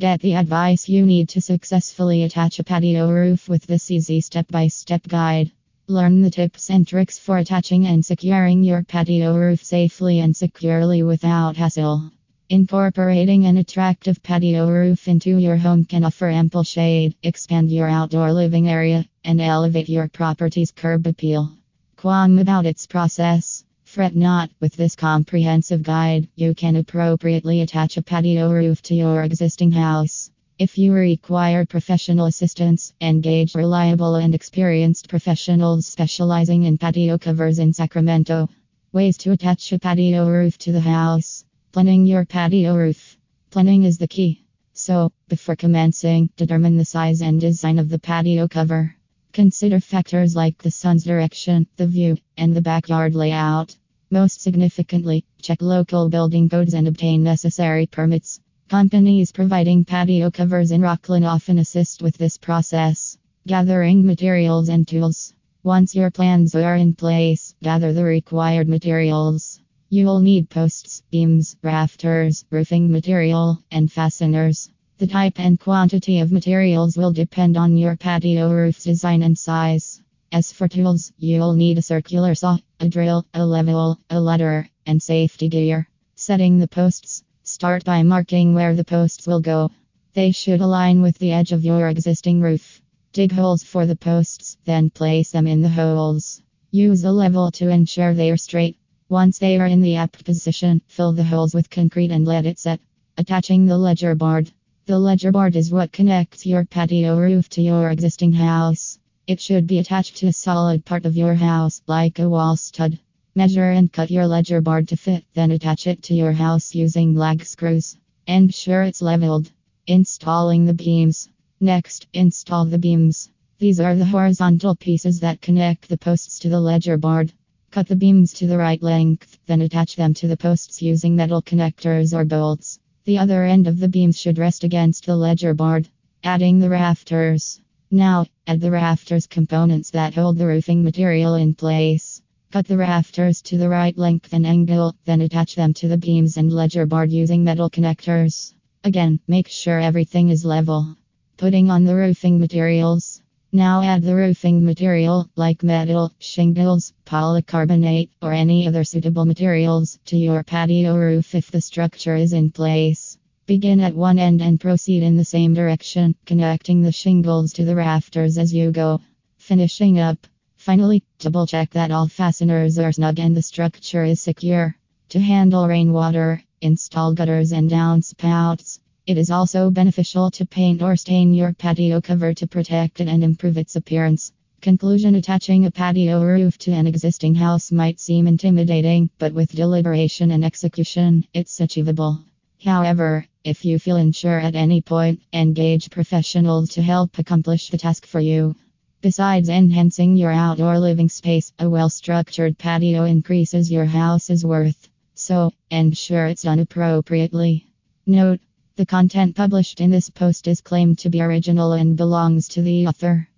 Get the advice you need to successfully attach a patio roof with this easy step by step guide. Learn the tips and tricks for attaching and securing your patio roof safely and securely without hassle. Incorporating an attractive patio roof into your home can offer ample shade, expand your outdoor living area, and elevate your property's curb appeal. Qualm about its process. Fret not, with this comprehensive guide, you can appropriately attach a patio roof to your existing house. If you require professional assistance, engage reliable and experienced professionals specializing in patio covers in Sacramento. Ways to attach a patio roof to the house. Planning your patio roof. Planning is the key. So, before commencing, determine the size and design of the patio cover. Consider factors like the sun's direction, the view, and the backyard layout. Most significantly, check local building codes and obtain necessary permits. Companies providing patio covers in Rocklin often assist with this process. Gathering materials and tools. Once your plans are in place, gather the required materials. You'll need posts, beams, rafters, roofing material, and fasteners. The type and quantity of materials will depend on your patio roof's design and size. As for tools, you'll need a circular saw, a drill, a level, a ladder, and safety gear. Setting the posts. Start by marking where the posts will go. They should align with the edge of your existing roof. Dig holes for the posts, then place them in the holes. Use a level to ensure they are straight. Once they are in the apt position, fill the holes with concrete and let it set. Attaching the ledger board. The ledger board is what connects your patio roof to your existing house. It should be attached to a solid part of your house, like a wall stud. Measure and cut your ledger board to fit, then attach it to your house using lag screws. Ensure it's leveled. Installing the beams. Next, install the beams. These are the horizontal pieces that connect the posts to the ledger board. Cut the beams to the right length, then attach them to the posts using metal connectors or bolts. The other end of the beams should rest against the ledger board. Adding the rafters. Now, add the rafters components that hold the roofing material in place. Cut the rafters to the right length and angle, then attach them to the beams and ledger board using metal connectors. Again, make sure everything is level. Putting on the roofing materials. Now add the roofing material, like metal, shingles, polycarbonate, or any other suitable materials, to your patio roof if the structure is in place. Begin at one end and proceed in the same direction, connecting the shingles to the rafters as you go. Finishing up. Finally, double check that all fasteners are snug and the structure is secure. To handle rainwater, install gutters and downspouts. It is also beneficial to paint or stain your patio cover to protect it and improve its appearance. Conclusion Attaching a patio roof to an existing house might seem intimidating, but with deliberation and execution, it's achievable. However, if you feel unsure at any point, engage professionals to help accomplish the task for you. Besides enhancing your outdoor living space, a well structured patio increases your house's worth. So, ensure it's done appropriately. Note the content published in this post is claimed to be original and belongs to the author.